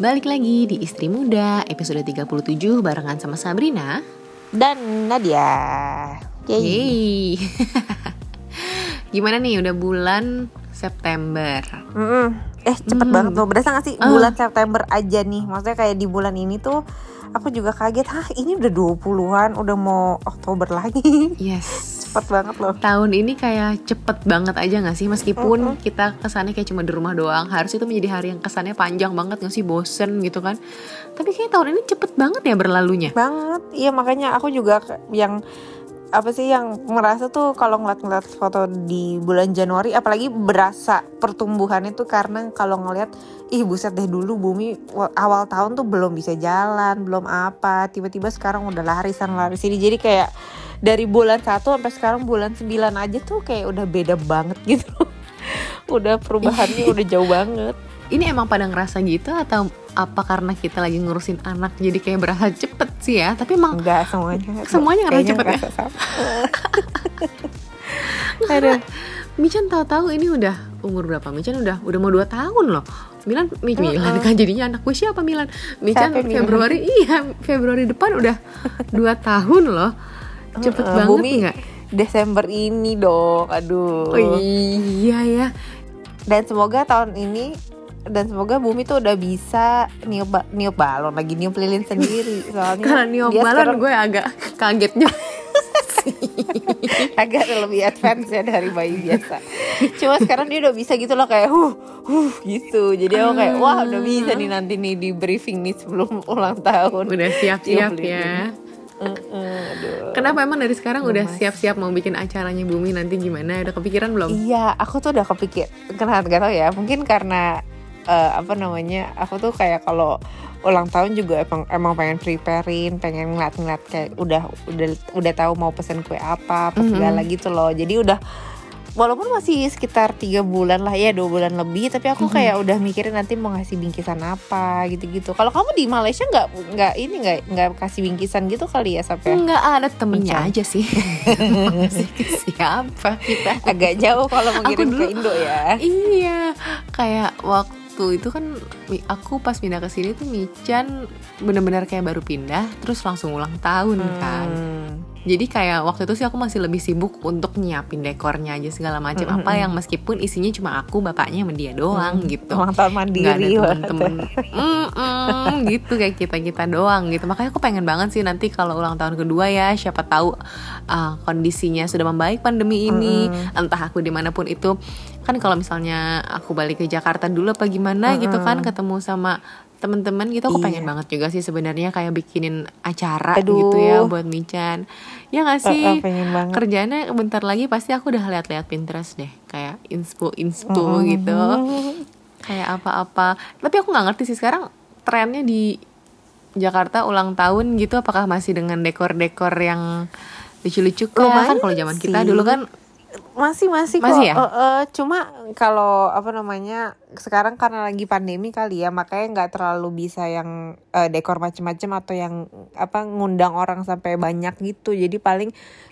Balik lagi di Istri Muda episode 37 barengan sama Sabrina dan Nadia. Yeay. Yeay Gimana nih udah bulan September Mm-mm. Eh cepet Hmm. banget loh. Berasa gak sih Ah. bulan September aja nih? Maksudnya kayak di bulan ini tuh aku juga kaget. Hah ini udah 20-an, udah mau Oktober lagi. Yes cepet banget loh. Tahun ini kayak cepet banget aja gak sih? Meskipun kita kesannya kayak cuma di rumah doang Harusnya itu menjadi hari yang kesannya panjang banget gak sih? Bosen gitu kan? Tapi kayak tahun ini cepet banget ya berlalunya. Banget. Iya makanya aku juga yang apa sih yang merasa tuh kalau ngeliat-ngeliat foto di bulan Januari apalagi berasa pertumbuhan itu karena kalau ngeliat ih buset deh dulu bumi wa- awal tahun tuh belum bisa jalan belum apa tiba-tiba sekarang udah lari sana lari sini jadi kayak dari bulan 1 sampai sekarang bulan 9 aja tuh kayak udah beda banget gitu udah perubahannya udah jauh banget Ini emang pada ngerasa gitu atau apa karena kita lagi ngurusin anak jadi kayak berasa cepet sih ya Tapi emang enggak semuanya Semuanya ngerasa cepet ya? sama. Aduh. Michan tahu-tahu ini udah umur berapa? Michan udah udah mau 2 tahun loh. Milan Mi- Milan kan jadinya anak gue siapa Milan? Michan Siapa Milan? Februari iya Februari depan udah 2 tahun loh. Cepet Uh, banget Bumi nggak? Desember ini dong, aduh. Oh iya ya. Dan semoga tahun ini dan semoga Bumi tuh udah bisa niup ba- niup balon lagi niup lilin sendiri soalnya Kalau niup balon sekarang gue agak kaget juga. agak lebih advance ya dari bayi biasa. Cuma sekarang dia udah bisa gitu loh kayak huh huh gitu. Jadi aku kayak wah udah bisa nih nanti nih di briefing nih sebelum ulang tahun. Udah siap-siap Tiup ya. Aduh. Kenapa emang dari sekarang udah siap-siap mau bikin acaranya Bumi nanti gimana? Udah kepikiran belum? Iya, aku tuh udah kepikir. Kenapa gak tau ya? Mungkin karena eh, apa namanya? Aku tuh kayak kalau ulang tahun juga emang emang pengen preparein, pengen ngeliat-ngeliat kayak udah udah udah tahu mau pesen kue apa, apa Mhm. segala gitu loh. Jadi udah walaupun masih sekitar tiga bulan lah ya dua bulan lebih, tapi aku kayak udah mikirin nanti mau ngasih bingkisan apa gitu-gitu. Kalau kamu di Malaysia nggak nggak ini nggak nggak kasih bingkisan gitu kali ya sampai Enggak ada temennya Michan. aja sih. Siapa kita? agak jauh kalau dulu- ke Indo ya. Iya, kayak waktu itu kan aku pas pindah ke sini tuh Michan bener-bener kayak baru pindah, terus langsung ulang tahun kan. Hmm. Jadi kayak waktu itu sih aku masih lebih sibuk untuk nyiapin dekornya aja segala macam. Mm, apa mm, yang meskipun isinya cuma aku, bapaknya sama dia doang gitu. Ulang tahun ada mandiri banget. temen-temen. Mm-mm, gitu kayak kita kita doang gitu. Makanya aku pengen banget sih nanti kalau ulang tahun kedua ya siapa tahu uh, kondisinya sudah membaik pandemi ini. Entah aku di mana pun itu. Kan kalau misalnya aku balik ke Jakarta dulu apa gimana gitu kan ketemu sama teman-teman gitu aku Iya. pengen banget juga sih sebenarnya kayak bikinin acara Aduh. gitu ya buat Michan. Ya nggak sih? kerjanya bentar lagi pasti aku udah lihat-lihat Pinterest deh kayak inspo inspo gitu. Kayak apa-apa. Tapi aku nggak ngerti sih sekarang trennya di Jakarta ulang tahun gitu apakah masih dengan dekor-dekor yang lucu-lucu kan kalau zaman kita dulu kan masih masih kok. Masih ya? Eh, eh, cuma kalau apa namanya sekarang karena lagi pandemi kali ya makanya nggak terlalu bisa yang eh, dekor macem-macem atau yang apa ngundang orang sampai banyak gitu. Jadi paling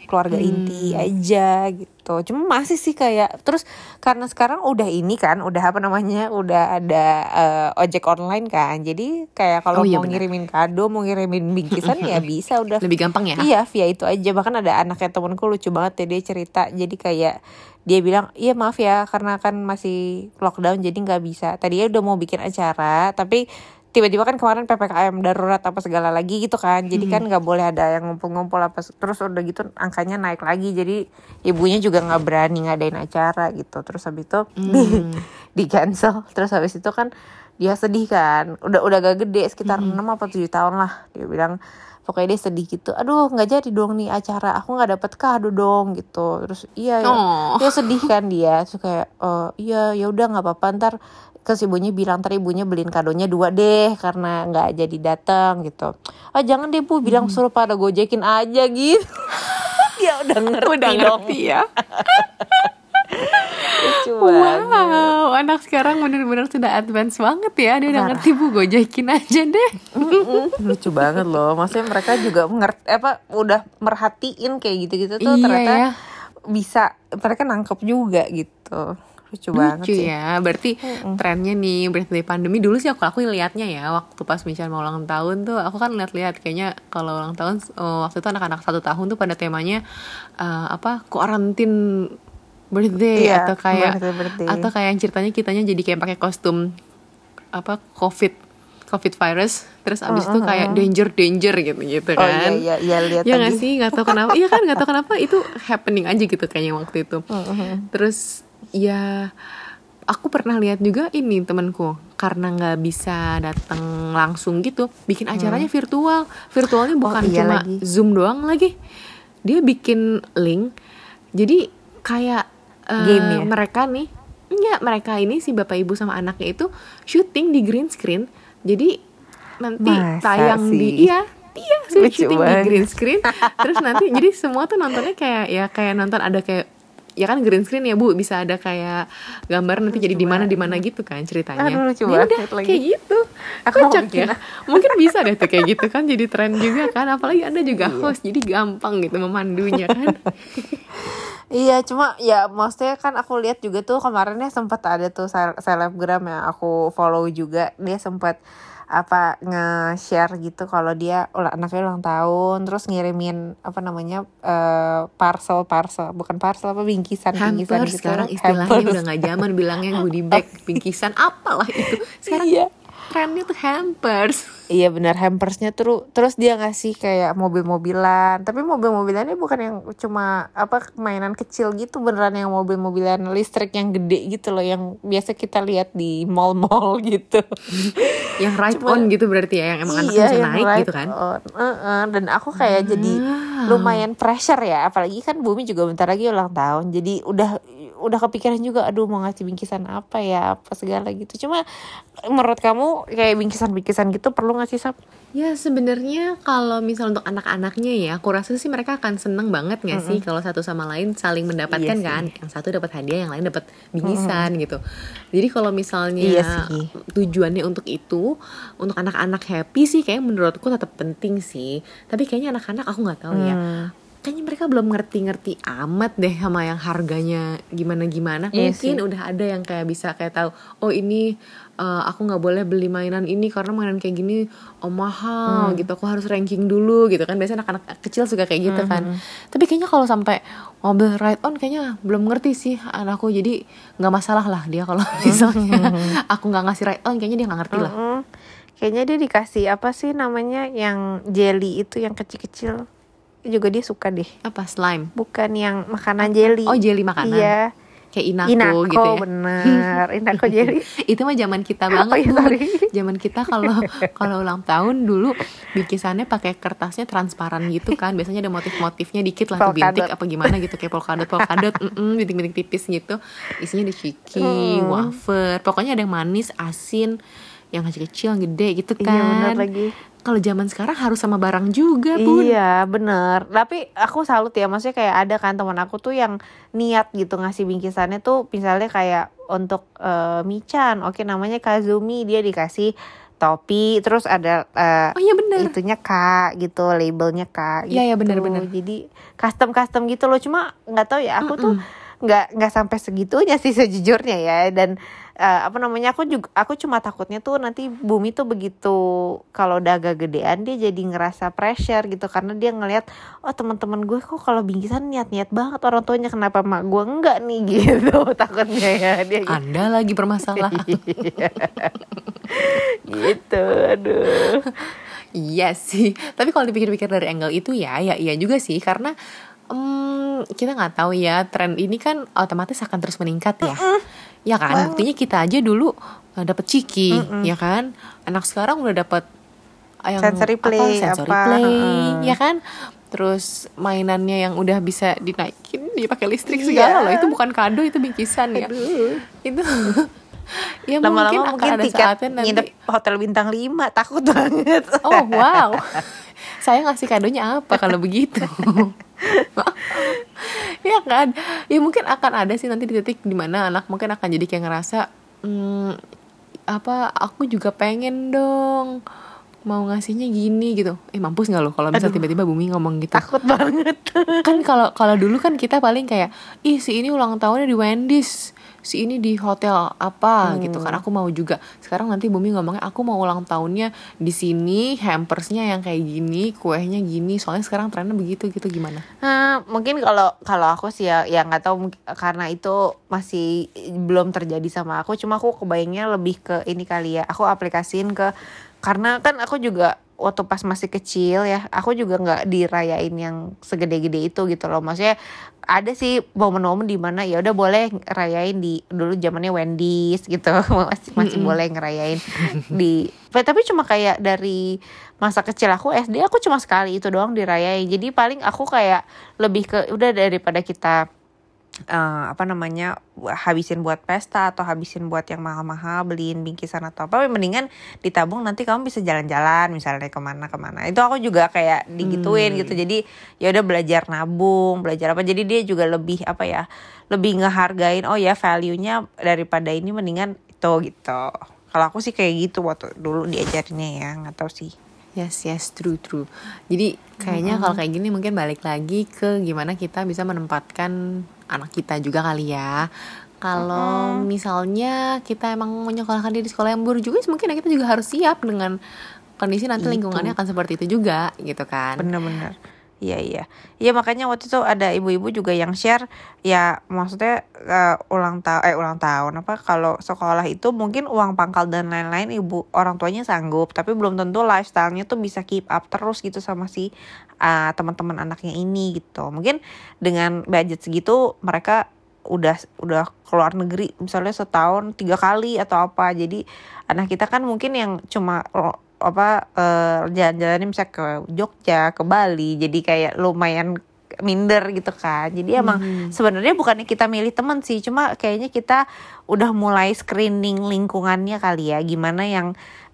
keluarga Hmm. inti aja gitu. Cuma masih sih kayak terus karena sekarang udah ini kan udah apa namanya udah ada eh, ojek online kan. Jadi kayak Oh kalau iya mau benar. ngirimin kado mau ngirimin bingkisan ya bisa udah. Lebih gampang ya? Iya via itu aja. Bahkan ada anaknya temenku lucu banget ya dia cerita. Jadi kayak dia bilang iya maaf ya karena kan masih lockdown jadi nggak bisa. Tadinya udah mau bikin acara tapi tiba-tiba kan kemarin ppkm darurat apa segala lagi gitu kan. Jadi kan nggak boleh ada yang ngumpul-ngumpul apa terus udah gitu angkanya naik lagi. Jadi ibunya juga nggak berani ngadain acara gitu. Terus habis itu di di cancel. Terus habis itu kan dia sedih kan. Udah udah gak gede sekitar enam apa tujuh tahun lah dia bilang. Pokoknya dia sedih gitu. Aduh nggak jadi dong nih acara. Aku nggak dapet kado dong gitu. Terus iya ya. Oh. dia sedih kan dia. Terus kayak "Eh, iya ya udah nggak apa-apa. Ntar terus ibunya bilang ntar ibunya beliin kadonya dua deh karena nggak jadi datang gitu. Ah jangan deh bu bilang suruh pada gojekin aja gitu. Dia udah ngerti udah dong. ngerti ya. Lucu banget. wow anak sekarang bener-bener sudah advance banget ya. Dia udah ngerti bu gojekin aja deh. Lucu banget loh. Maksudnya mereka juga ngerti apa udah merhatiin kayak gitu-gitu tuh Iya ternyata ya. bisa mereka nangkep juga gitu lucu, banget lucu sih. ya berarti trennya nih dari pandemi. Dulu sih aku aku lihatnya ya waktu pas Michelle mau ulang tahun tuh aku kan lihat-lihat kayaknya kalau ulang tahun oh, waktu itu anak-anak satu tahun tuh pada temanya eh, apa kuarantin birthday Iya, atau kayak birthday, birthday. atau kayak yang ceritanya kitanya jadi kayak pakai kostum apa covid covid virus. Terus abis itu kayak danger danger gitu gitu oh kan. iya iya iya lihat ya nggak sih? Nggak tahu kenapa. Iya kan? Nggak tahu kenapa itu happening aja gitu kayaknya waktu itu. Terus ya aku pernah lihat juga ini temanku karena nggak bisa datang langsung gitu bikin acaranya virtual. Virtualnya bukan iya cuma lagi. zoom doang lagi. Dia bikin link. Jadi kayak Game ya? mereka nih enggak mereka ini si bapak ibu sama anaknya itu syuting di green screen. Jadi nanti Masa tayang di sih? iya iya Lucu syuting di green screen. Terus nanti jadi semua tuh nontonnya kayak ya kayak nonton ada kayak ya kan green screen ya bu. Bisa ada kayak gambar nanti jadi di mana di mana gitu kan ceritanya. Aduh, lucu Ya udah, lagi. kayak gitu. Aku kocak ya? Mungkin bisa deh tuh kayak gitu kan jadi tren juga kan. Apalagi anda Iya. juga host jadi gampang gitu memandunya kan. Iya cuma ya maksudnya kan aku lihat juga tuh kemarinnya sempat ada tuh sel- selebgram yang aku follow juga. Dia sempat apa nge-share gitu kalau dia ulang anaknya ulang tahun terus ngirimin apa namanya eh, parcel parcel bukan parcel apa bingkisan bingkisan hampers gitu sekarang istilahnya Hampers. udah nggak zaman bilangnya goodie bag bingkisan apalah itu sekarang Iya. Trennya tuh hampers. Iya benar. Hampersnya terus terus dia ngasih kayak mobil-mobilan. Tapi mobil-mobilannya bukan yang cuma apa mainan kecil gitu. Beneran yang mobil-mobilan listrik yang gede gitu loh. Yang biasa kita lihat di mall-mall gitu. Yang ride on gitu berarti ya yang emang anaknya bisa yang naik gitu kan? on. Uh-uh. dan aku kayak jadi Ah. lumayan pressure ya. Apalagi kan Bumi juga bentar lagi ulang tahun. Jadi udah udah kepikiran juga aduh mau ngasih bingkisan apa ya apa segala gitu cuma menurut kamu kayak bingkisan-bingkisan gitu perlu ngasih sap Ya sebenarnya kalau misal untuk anak-anaknya ya, aku rasa sih mereka akan seneng banget nggak sih kalau satu sama lain saling mendapatkan Iya kan, yang satu dapat hadiah, yang lain dapat bingkisan gitu. Jadi kalau misalnya Iya sih. tujuannya untuk itu, untuk anak-anak happy sih, kayak menurutku tetap penting sih. Tapi kayaknya anak-anak aku nggak tahu ya. Hmm. Kayaknya mereka belum ngerti-ngerti amat deh sama yang harganya gimana-gimana. Iya Mungkin sih. udah ada yang kayak bisa kayak tahu, oh ini uh, aku nggak boleh beli mainan ini karena mainan kayak gini oh mahal gitu. Aku harus ranking dulu gitu kan. Biasanya anak-anak kecil suka kayak gitu kan. Tapi kayaknya kalau sampai mobil ride on kayaknya belum ngerti sih anakku. Jadi nggak masalah lah dia kalau misalnya aku nggak ngasih ride on kayaknya dia nggak ngerti lah. Mm-mm. Kayaknya dia dikasih apa sih namanya yang jelly itu yang kecil-kecil juga dia suka deh. Apa slime? Bukan yang makanan jelly. Oh jelly makanan. Iya. Kayak inako, Inako gitu ya. bener. Inako jelly. itu mah zaman kita banget Oh iya, Bun. sorry. zaman kita kalau kalau ulang tahun dulu bikisannya pakai kertasnya transparan gitu kan biasanya ada motif-motifnya dikit lah bintik apa gimana gitu kayak polkadot polkadot mm bintik-bintik tipis gitu isinya ada ciki Hmm. wafer pokoknya ada yang manis asin yang kecil-kecil yang gede gitu Iya kan bener lagi. Kalau zaman sekarang harus sama barang juga bun. Iya bener. Tapi aku salut ya Maksudnya kayak ada kan teman aku tuh yang Niat gitu ngasih bingkisannya tuh Misalnya kayak untuk eh, Michan Oke namanya Kazumi Dia dikasih topi Terus ada eh, oh iya bener. itunya K gitu labelnya K gitu. Iya, iya, bener-bener. jadi custom custom gitu loh. Cuma nggak tahu ya aku tuh nggak nggak sampai segitunya sih sejujurnya ya. Dan eh, apa namanya aku juga aku cuma takutnya tuh nanti bumi tuh begitu kalau udah agak gedean dia jadi ngerasa pressure gitu. Karena dia ngelihat oh teman-teman gue kok kalau bingkisan niat-niat banget orang tuanya kenapa mak gue enggak nih? Gitu takutnya ya dia gitu, anda lagi bermasalah. Gitu aduh. Iya sih, tapi kalau dipikir-pikir dari angle itu ya, ya iya juga sih. Karena em, kita nggak tahu ya tren ini kan otomatis akan terus meningkat ya, ya kan? Buktinya kita aja dulu uh, dapat ciki, ya kan? Anak sekarang udah dapat yang Sensory play, apa, sensory apa, play, mm-mm. ya kan? Terus mainannya yang udah bisa dinaikin, dia pakai listrik Iya. segala loh. Itu bukan kado, itu bingkisan ya. Itu ya lama-lama mungkin, akan ada tiket saatnya nanti nginep hotel bintang 5 takut banget Oh wow, saya ngasih kadonya apa kalau begitu? ya kan, ya mungkin akan ada sih nanti di titik di mana anak mungkin akan jadi kayak ngerasa, hmm, apa aku juga pengen dong mau ngasihnya gini gitu. Eh mampus nggak lo kalau misal tiba-tiba bumi ngomong gitu? takut banget kan kalau kalau dulu kan kita paling kayak ih si ini ulang tahunnya di Wendy's si ini di hotel apa gitu kan aku mau juga. Sekarang nanti bumi ngomongnya aku mau ulang tahunnya di sini hampersnya yang kayak gini kuehnya gini soalnya sekarang trennya begitu gitu gimana? Nah, mungkin kalau kalau aku sih ya ya nggak tahu karena itu masih belum terjadi sama aku cuma aku kebayangnya lebih ke ini kali ya aku aplikasiin ke karena kan aku juga waktu pas masih kecil ya aku juga nggak dirayain yang segede-gede itu gitu loh. Maksudnya ada sih momen-momen di mana ya udah boleh rayain di dulu zamannya Wendy's gitu. Masih masih boleh ngerayain di tapi cuma kayak dari masa kecil aku SD aku cuma sekali itu doang dirayain. Jadi paling aku kayak lebih ke udah daripada kita eh, apa namanya habisin buat pesta atau habisin buat yang mahal-mahal beliin bingkisan atau apa mendingan ditabung nanti kamu bisa jalan-jalan misalnya ke mana ke mana. Itu aku juga kayak digituin gitu. Jadi ya udah belajar nabung belajar apa. Jadi dia juga lebih apa ya lebih ngehargain oh ya value nya daripada ini mendingan itu gitu. Kalau aku sih kayak gitu waktu dulu diajarinnya ya nggak tahu sih. Yes, yes, true, true. Jadi kayaknya kalau kayak gini mungkin balik lagi ke gimana kita bisa menempatkan anak kita juga kali ya. Kalau misalnya kita emang menyekolahkan dia di sekolah yang buruk juga, mungkin kita juga harus siap dengan kondisi nanti lingkungannya akan seperti itu juga, gitu kan? bener-bener Iya iya, iya makanya waktu itu ada ibu-ibu juga yang share ya maksudnya eh, ulang tahun eh ulang tahun apa kalau sekolah itu mungkin uang pangkal dan lain-lain ibu orang tuanya sanggup tapi belum tentu lifestyle-nya tuh bisa keep up terus gitu sama si eh, teman-teman anaknya ini gitu. Mungkin dengan budget segitu mereka udah udah keluar negeri misalnya setahun tiga kali atau apa. Jadi anak kita kan mungkin yang cuma apa eh, jalan-jalannya bisa ke Jogja ke Bali jadi kayak lumayan minder gitu kan. Jadi emang sebenarnya bukannya kita milih teman sih cuma kayaknya kita udah mulai screening lingkungannya kali ya. Gimana yang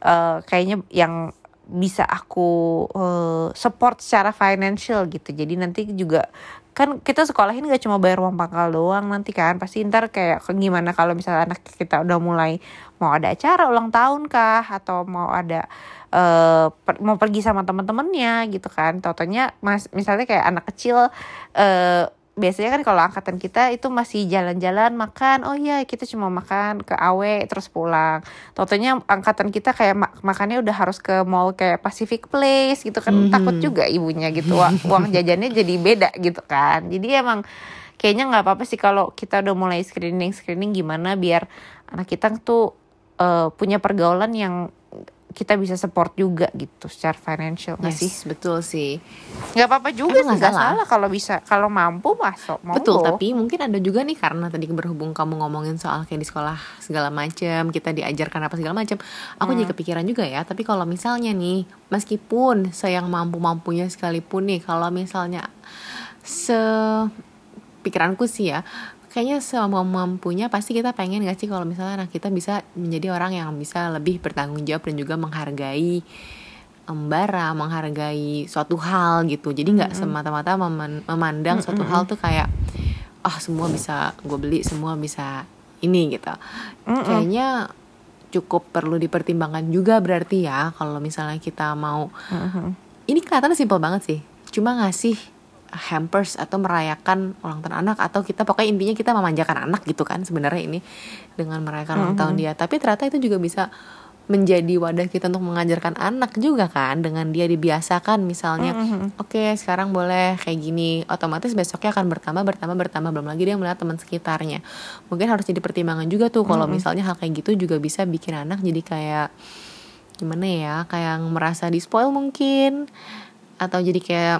eh, kayaknya yang bisa aku eh, support secara financial gitu. Jadi nanti juga kan kita sekolahin gak cuma bayar uang pangkal doang nanti kan. Pasti ntar kayak gimana kalau misalnya anak kita udah mulai mau ada acara ulang tahun kah? Atau mau ada eh per- mau pergi sama teman-temannya gitu kan. Totonya mas misalnya kayak anak kecil eh biasanya kan kalau angkatan kita itu masih jalan-jalan makan. Oh iya kita cuma makan ke awe terus pulang. Totonya angkatan kita kayak ma- makannya udah harus ke mall kayak Pacific Place gitu kan. Takut juga ibunya gitu. Uang jajannya jadi beda gitu kan. Jadi emang kayaknya nggak apa-apa sih kalau kita udah mulai screening screening gimana biar anak kita tuh eh, punya pergaulan yang kita bisa support juga gitu secara financial nggak sih Yes, betul sih. nggak apa-apa juga Emang sih nggak salah. salah kalau bisa kalau mampu masuk monggo. Betul, tapi mungkin ada juga nih karena tadi berhubung kamu ngomongin soal kayak di sekolah segala macam, kita diajarkan apa segala macam. Aku Hmm. jadi kepikiran juga ya, tapi kalau misalnya nih, meskipun sayang mampu-mampunya sekalipun nih, kalau misalnya se pikiranku sih ya, kayaknya semampunya pasti kita pengen gak sih kalau misalnya anak kita bisa menjadi orang yang bisa lebih bertanggung jawab dan juga menghargai embara menghargai suatu hal gitu. Jadi nggak semata-mata meman- memandang suatu hal tuh kayak ah semua bisa gue beli semua bisa ini gitu. Kayaknya cukup perlu dipertimbangkan juga berarti ya kalau misalnya kita mau ini kelihatannya simpel banget sih cuma ngasih hampers atau merayakan ulang tahun anak atau kita pokoknya intinya kita memanjakan anak gitu kan sebenarnya ini dengan merayakan ulang tahun dia. Tapi ternyata itu juga bisa menjadi wadah kita untuk mengajarkan anak juga kan dengan dia dibiasakan misalnya oke sekarang boleh kayak gini otomatis besoknya akan bertambah bertambah bertambah. Belum lagi dia melihat teman sekitarnya. Mungkin harus jadi pertimbangan juga tuh kalau misalnya hal kayak gitu juga bisa bikin anak jadi kayak gimana ya kayak merasa di spoil mungkin atau jadi kayak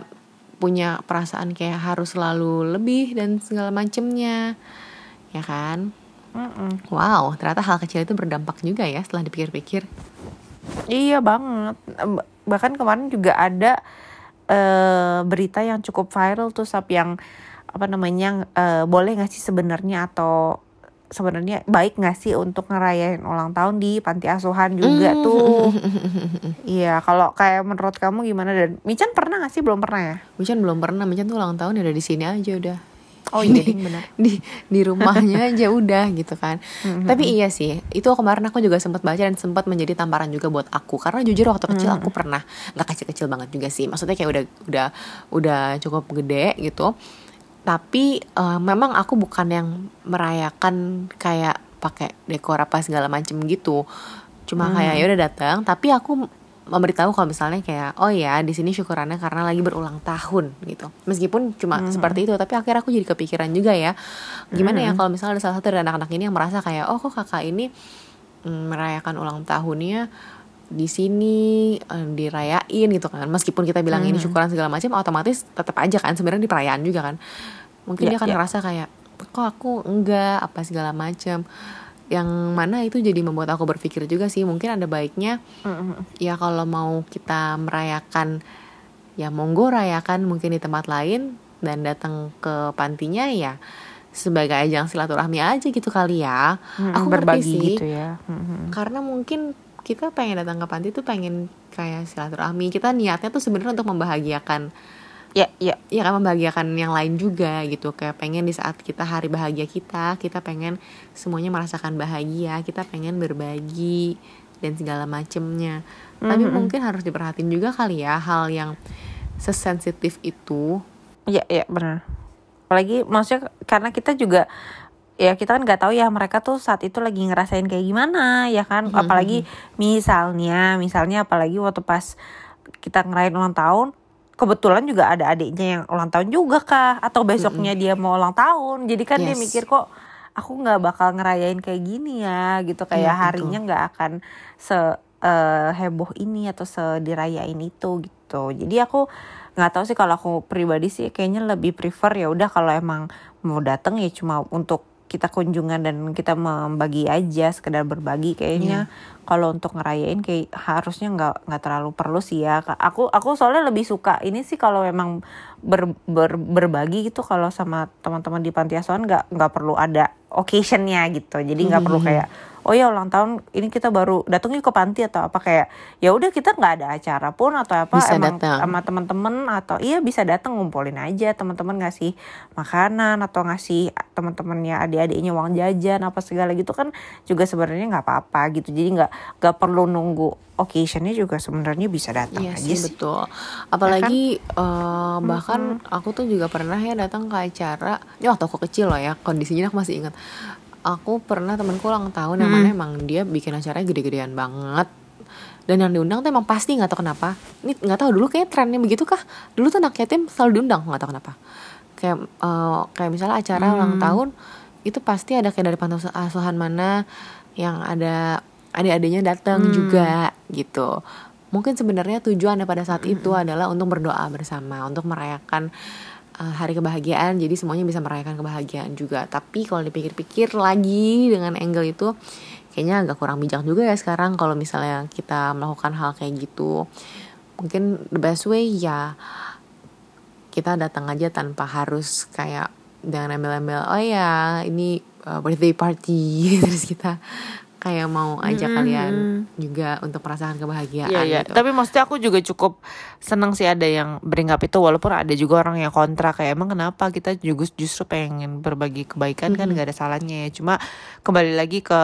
punya perasaan kayak harus selalu lebih dan segala macemnya ya kan Mm-mm. wow ternyata hal kecil itu berdampak juga ya setelah dipikir-pikir Iya banget. Ba- Bahkan kemarin juga ada eh berita yang cukup viral tuh sap yang apa namanya eh, boleh nggak sih sebenarnya atau sebenarnya baik nggak sih untuk ngerayain ulang tahun di panti asuhan juga tuh. Iya, kalau kayak menurut kamu gimana dan? Mican pernah nggak sih? Belum pernah ya? Mican belum pernah. Mican tuh ulang tahun ya udah di sini aja udah. Oh iya, benar. di di rumahnya aja udah gitu kan. Tapi iya sih itu kemarin aku juga sempat baca dan sempat menjadi tamparan juga buat aku. Karena jujur waktu kecil aku pernah nggak kecil kecil banget juga sih. Maksudnya kayak udah udah udah cukup gede gitu tapi uh, memang aku bukan yang merayakan kayak pakai dekor apa segala macem gitu cuma hmm. kayak ya udah datang tapi aku memberitahu kalau misalnya kayak oh ya di sini syukurannya karena lagi berulang tahun gitu meskipun cuma hmm. seperti itu tapi akhirnya aku jadi kepikiran juga ya gimana ya hmm. ya kalau misalnya ada salah satu dari anak-anak ini yang merasa kayak oh kok kakak ini mm, merayakan ulang tahunnya di sini um, dirayain gitu kan. Meskipun kita bilang hmm. ini syukuran segala macam otomatis tetap aja kan. Sebenarnya di perayaan juga kan. Mungkin yeah, dia akan yeah. ngerasa kayak kok aku enggak? Apa segala macam. Yang mana itu jadi membuat aku berpikir juga sih. Mungkin ada baiknya mm-hmm. ya kalau mau kita merayakan ya monggo rayakan mungkin di tempat lain dan datang ke pantinya ya sebagai ajang silaturahmi aja gitu kali ya. Mm-hmm, aku berbagi sih, gitu ya. Mm-hmm. karena mungkin kita pengen datang ke panti tuh pengen kayak silaturahmi. Kita niatnya tuh sebenarnya untuk membahagiakan. Ya ya. Ya kan membahagiakan yang lain juga gitu. Kayak pengen di saat kita hari bahagia kita kita pengen semuanya merasakan bahagia kita pengen berbagi dan segala macemnya. Mm-hmm. tapi mungkin harus diperhatiin juga kali ya hal yang sesensitif itu. Ya ya benar. Apalagi maksudnya karena kita juga ya kita kan nggak tahu ya mereka tuh saat itu lagi ngerasain kayak gimana ya kan mm-hmm. apalagi misalnya misalnya apalagi waktu pas kita ngerayain ulang tahun kebetulan juga ada adiknya yang ulang tahun juga kah atau besoknya mm -hmm. dia mau ulang tahun jadi kan yes. dia mikir kok aku nggak bakal ngerayain kayak gini ya gitu kayak yeah, harinya nggak akan se uh, heboh ini atau sedirayain itu gitu jadi aku nggak tahu sih kalau aku pribadi sih kayaknya lebih prefer ya udah kalau emang mau dateng ya cuma untuk kita kunjungan dan kita membagi aja sekedar berbagi kayaknya yeah. kalau untuk ngerayain kayak harusnya nggak nggak terlalu perlu sih ya aku aku soalnya lebih suka ini sih kalau memang ber, ber, berbagi gitu kalau sama teman-teman di panti asuhan nggak nggak perlu ada occasionnya gitu jadi nggak hmm. perlu kayak oh ya ulang tahun ini kita baru datang yuk ke panti atau apa kayak ya udah kita nggak ada acara pun atau apa bisa emang datang. sama teman-teman atau iya bisa datang ngumpulin aja teman-teman ngasih makanan atau ngasih teman-temannya adik-adiknya uang jajan apa segala gitu kan juga sebenarnya nggak apa-apa gitu jadi nggak nggak perlu nunggu occasionnya juga sebenarnya bisa datang iya aja sih, sih. betul apalagi ya kan? uh, bahkan mm -hmm. aku tuh juga pernah ya datang ke acara ya waktu aku kecil loh ya kondisinya aku masih ingat aku pernah temanku ulang tahun yang mana hmm. emang dia bikin acaranya gede-gedean banget dan yang diundang tuh emang pasti nggak tahu kenapa ini nggak tahu dulu kayak trennya begitu kah dulu tuh anak yatim selalu diundang nggak tahu kenapa kayak uh, kayak misalnya acara hmm. ulang tahun itu pasti ada kayak dari pantai asuhan mana yang ada adik-adiknya datang hmm. juga gitu mungkin sebenarnya tujuannya pada saat hmm. itu adalah untuk berdoa bersama untuk merayakan uh, hari kebahagiaan jadi semuanya bisa merayakan kebahagiaan juga. Tapi kalau dipikir-pikir lagi dengan angle itu kayaknya agak kurang bijak juga ya sekarang kalau misalnya kita melakukan hal kayak gitu. Mungkin the best way ya kita datang aja tanpa harus kayak jangan ambil-ambil oh ya ini uh, birthday party. Terus kita kayak mau ajak hmm. kalian juga untuk merasakan kebahagiaan yeah, yeah. gitu. Tapi maksudnya aku juga cukup seneng sih ada yang beringgap itu walaupun ada juga orang yang kontra kayak emang kenapa kita juga justru pengen berbagi kebaikan -hmm. kan gak ada salahnya ya. Cuma kembali lagi ke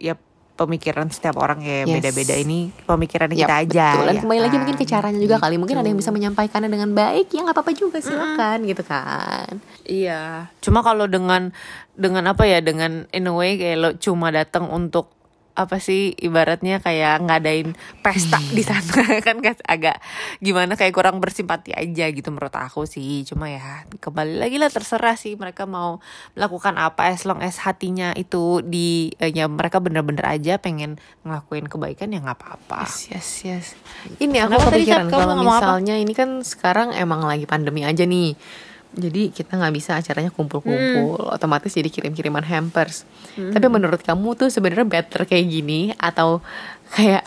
ya pemikiran setiap orang ya beda-beda ini pemikiran yep, kita aja betul. dan ya kembali kan? lagi mungkin ke caranya juga gitu. kali mungkin ada yang bisa menyampaikannya dengan baik ya nggak apa-apa juga silakan mm. gitu kan iya cuma kalau dengan dengan apa ya dengan in a way kayak lo cuma datang untuk apa sih ibaratnya kayak ngadain pesta di sana kan agak gimana kayak kurang bersimpati aja gitu menurut aku sih. Cuma ya kembali lagi lah terserah sih mereka mau melakukan apa as long as hatinya itu di eh, ya mereka bener-bener aja pengen ngelakuin kebaikan ya nggak apa-apa. Yes yes yes. Ini aku kepikiran kalau misalnya apa? ini kan sekarang emang lagi pandemi aja nih jadi kita nggak bisa acaranya kumpul-kumpul hmm. otomatis jadi kirim-kiriman hampers hmm. tapi menurut kamu tuh sebenarnya better kayak gini atau kayak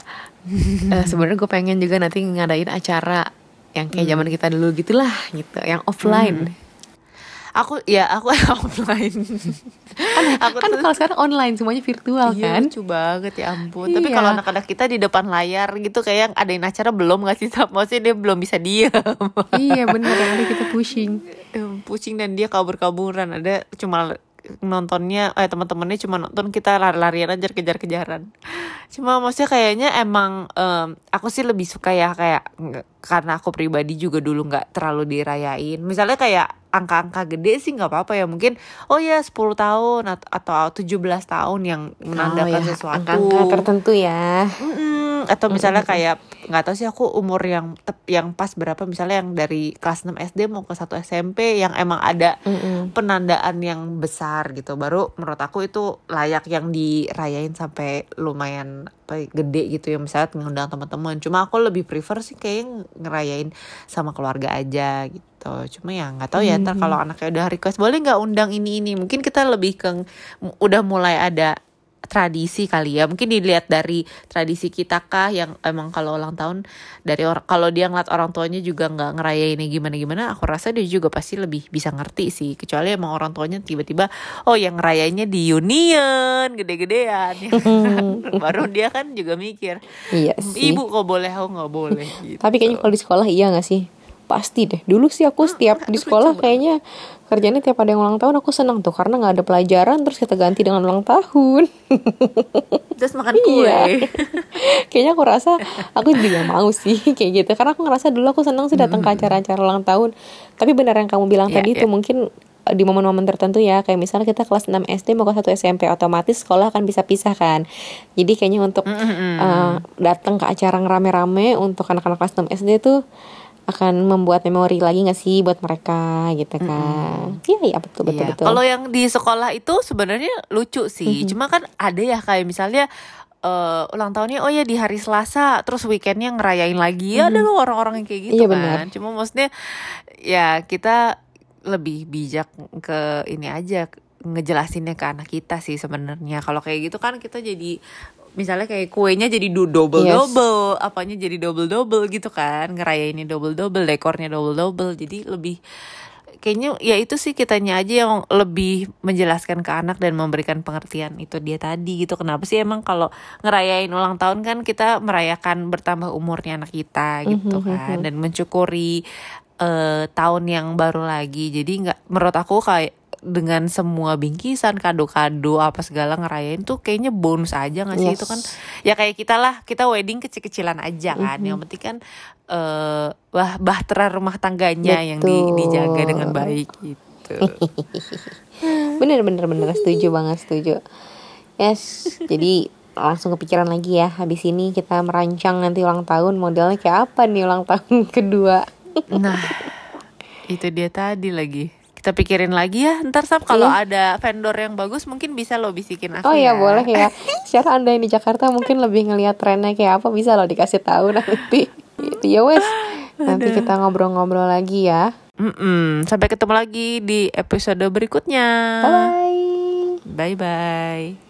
uh, sebenarnya gue pengen juga nanti ngadain acara yang kayak hmm. zaman kita dulu gitulah gitu yang offline hmm aku ya aku offline. Kan, aku kan tuh, kalau sekarang online semuanya virtual iya, kan? lucu banget ya ampun. Iya. tapi kalau anak-anak kita di depan layar gitu kayak ada yang acara belum nggak sih maksudnya dia belum bisa diam iya benar karena kita pushing pushing dan dia kabur-kaburan. Ada cuma nontonnya eh teman-temannya cuma nonton kita lari-larian aja kejar-kejaran. Cuma maksudnya kayaknya emang um, aku sih lebih suka ya kayak karena aku pribadi juga dulu nggak terlalu dirayain. Misalnya kayak angka-angka gede sih nggak apa-apa ya. Mungkin oh ya 10 tahun at- atau 17 tahun yang menandakan Oh, ya, sesuatu. angka-angka tertentu ya. Mm-mm. atau misalnya kayak nggak tahu sih aku umur yang tep yang pas berapa. Misalnya yang dari kelas 6 SD mau ke 1 SMP yang emang ada Mm-mm. penandaan yang besar gitu. Baru menurut aku itu layak yang dirayain sampai lumayan apa ya, gede gitu ya. Misalnya ngundang teman-teman. Cuma aku lebih prefer sih kayak ngerayain sama keluarga aja gitu cuma ya nggak tahu ya ntar kalau anaknya udah request boleh nggak undang ini ini mungkin kita lebih ke udah mulai ada tradisi kali ya mungkin dilihat dari tradisi kita kah yang emang kalau ulang tahun dari orang kalau dia ngeliat orang tuanya juga nggak ngerayainnya gimana gimana aku rasa dia juga pasti lebih bisa ngerti sih kecuali emang orang tuanya tiba-tiba oh yang ngerayainnya di union gede-gedean ya kan? baru dia kan juga mikir iya sih ibu kok boleh aku nggak boleh gitu. Tapi kayaknya kalau di sekolah iya gak sih? Pasti deh. Dulu sih aku setiap di sekolah kayaknya kerjanya tiap ada yang ulang tahun aku senang tuh karena nggak ada pelajaran terus kita ganti dengan ulang tahun. terus makan kue Iya. kayaknya aku rasa aku juga mau sih kayak gitu karena aku ngerasa dulu aku senang sih datang ke acara-acara ulang tahun. Tapi benar yang kamu bilang Iya, tadi iya. tuh mungkin eh, di momen-momen tertentu ya kayak misalnya kita kelas 6 SD mau ke 1 SMP otomatis sekolah akan bisa pisah kan jadi kayaknya untuk eh, datang ke acara rame-rame untuk anak-anak kelas 6 SD tuh akan membuat memori lagi gak sih buat mereka gitu kan iya iya betul betul Iya. betul Kalau yang di sekolah itu sebenarnya lucu sih. Cuma kan ada ya kayak misalnya eh, ulang tahunnya oh ya di hari Selasa terus weekendnya ngerayain lagi ya ada loh orang-orang yang kayak gitu Iya, kan. benar. Cuma maksudnya ya kita lebih bijak ke ini aja ngejelasinnya ke anak kita sih sebenarnya. Kalau kayak gitu kan kita jadi misalnya kayak kuenya jadi double double, apanya jadi double double gitu kan, ngerayainnya double double, dekornya double double, jadi lebih kayaknya ya itu sih kitanya aja yang lebih menjelaskan ke anak dan memberikan pengertian itu dia tadi gitu. Kenapa sih emang kalau ngerayain ulang tahun kan kita merayakan bertambah umurnya anak kita gitu kan. dan mencukuri eh, tahun yang baru lagi. Jadi nggak menurut aku kayak dengan semua bingkisan kado-kado apa segala ngerayain tuh kayaknya bonus aja nggak sih? Yes. itu kan ya kayak kita lah kita wedding kecil-kecilan aja kan. Yang penting kan eh wah bahtera rumah tangganya yang di- Betul. dijaga dengan baik gitu. Bener bener bener. Setuju banget setuju. Yes jadi langsung kepikiran lagi ya. Habis ini kita merancang nanti ulang tahun. Modelnya kayak apa nih ulang tahun kedua? Nah itu dia tadi lagi kita pikirin lagi ya. Ntar Sam kalau ada vendor yang bagus mungkin bisa lo bisikin aku oh ya ya boleh ya. Secara anda yang di Jakarta mungkin lebih ngelihat trennya kayak apa bisa loh dikasih tahu nanti. Itu ya wes. Nanti kita ngobrol-ngobrol lagi ya. Mm-mm. sampai ketemu lagi di episode berikutnya. Bye bye bye bye